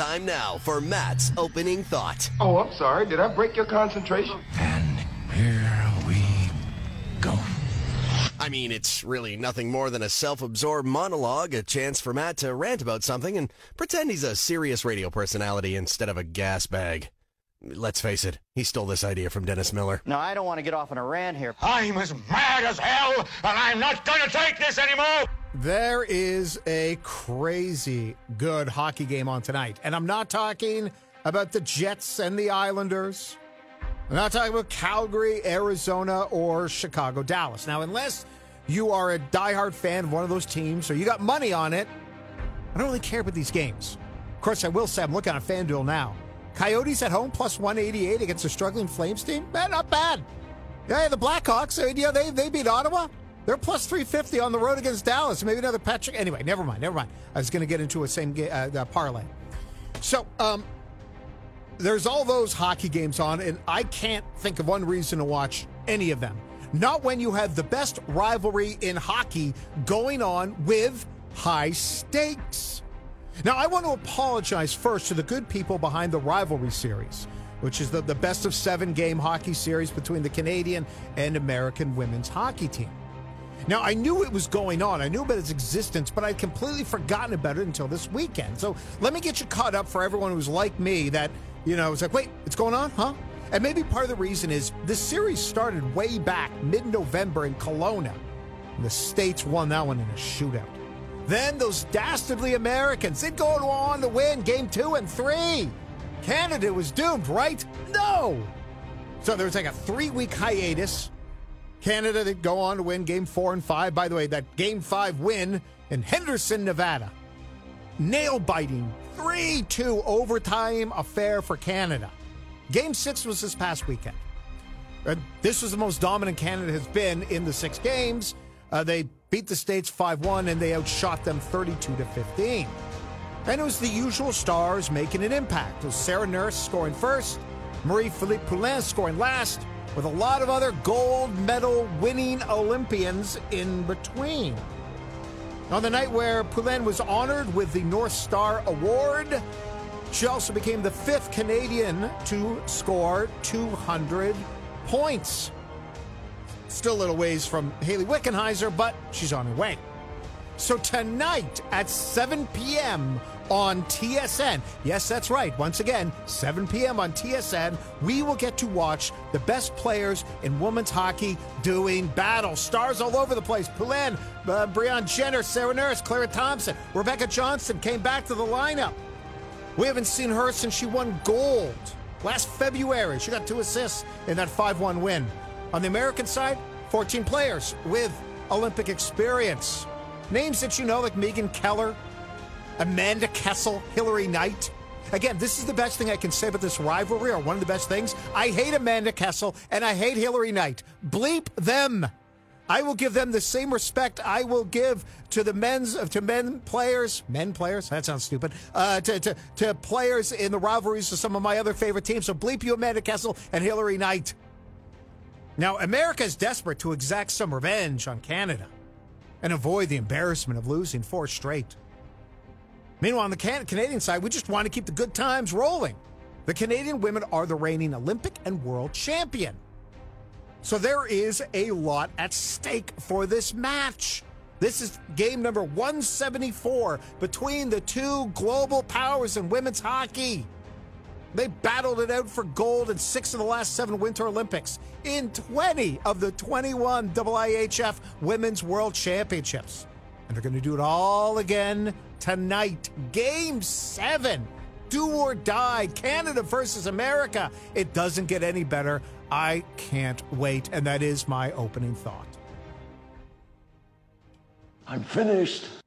Time now for Matt's opening thought. Oh, I'm sorry. Did I break your concentration? And here we go. I mean, it's really nothing more than a self absorbed monologue, a chance for Matt to rant about something and pretend he's a serious radio personality instead of a gas bag. Let's face it, he stole this idea from Dennis Miller. No, I don't want to get off on a rant here. I'm as mad as hell, and I'm not going to take this anymore. There is a crazy good hockey game on tonight. And I'm not talking about the Jets and the Islanders. I'm not talking about Calgary, Arizona, or Chicago, Dallas. Now, unless you are a diehard fan of one of those teams or you got money on it, I don't really care about these games. Of course, I will say I'm looking at FanDuel now. Coyotes at home plus 188 against a struggling Flames team. Man, not bad. Yeah, the Blackhawks, uh, yeah, they, they beat Ottawa. They're plus 350 on the road against Dallas. Maybe another Patrick. Anyway, never mind, never mind. I was going to get into a same game, uh, parlay. So, um, there's all those hockey games on, and I can't think of one reason to watch any of them. Not when you have the best rivalry in hockey going on with high stakes. Now, I want to apologize first to the good people behind the rivalry series, which is the, the best of seven game hockey series between the Canadian and American women's hockey team. Now, I knew it was going on. I knew about its existence, but I'd completely forgotten about it until this weekend. So let me get you caught up for everyone who's like me that, you know, was like, wait, it's going on, huh? And maybe part of the reason is this series started way back mid November in Kelowna. And the States won that one in a shootout. Then those dastardly Americans, they'd go on to win game two and three. Canada was doomed, right? No. So there was like a three week hiatus. Canada that go on to win game four and five. By the way, that game five win in Henderson, Nevada. Nail biting, 3 2 overtime affair for Canada. Game six was this past weekend. Uh, this was the most dominant Canada has been in the six games. Uh, they beat the States 5 1 and they outshot them 32 to 15. And it was the usual stars making an impact. It was Sarah Nurse scoring first, Marie Philip Poulin scoring last, with a lot of other gold medal winning Olympians in between. On the night where Poulin was honored with the North Star Award, she also became the fifth Canadian to score 200 points. Still a little ways from Hayley Wickenheiser, but she's on her way. So tonight at 7 p.m. on TSN, yes, that's right, once again, 7 p.m. on TSN, we will get to watch the best players in women's hockey doing battle. Stars all over the place. Poulin, uh, Brianne Jenner, Sarah Nurse, Claire Thompson, Rebecca Johnston came back to the lineup. We haven't seen her since she won gold last February. She got two assists in that 5 1 win. On the American side, 14 players with Olympic experience. Names that you know, like Megan Keller, Amanda Kessel, Hilary Knight. Again, this is the best thing I can say about this rivalry, or one of the best things. I hate Amanda Kessel and I hate Hilary Knight. Bleep them. I will give them the same respect I will give to the men's to men players, men players. That sounds stupid. Uh, to, to to players in the rivalries of some of my other favorite teams. So bleep you, Amanda Kessel and Hilary Knight. Now, America is desperate to exact some revenge on Canada and avoid the embarrassment of losing four straight. Meanwhile, on the Can- Canadian side, we just want to keep the good times rolling. The Canadian women are the reigning Olympic and world champion. So there is a lot at stake for this match. This is game number 174 between the two global powers in women's hockey. They battled it out for gold in six of the last seven Winter Olympics, in 20 of the 21 IIHF Women's World Championships. And they're going to do it all again tonight. Game seven. Do or die. Canada versus America. It doesn't get any better. I can't wait. And that is my opening thought. I'm finished.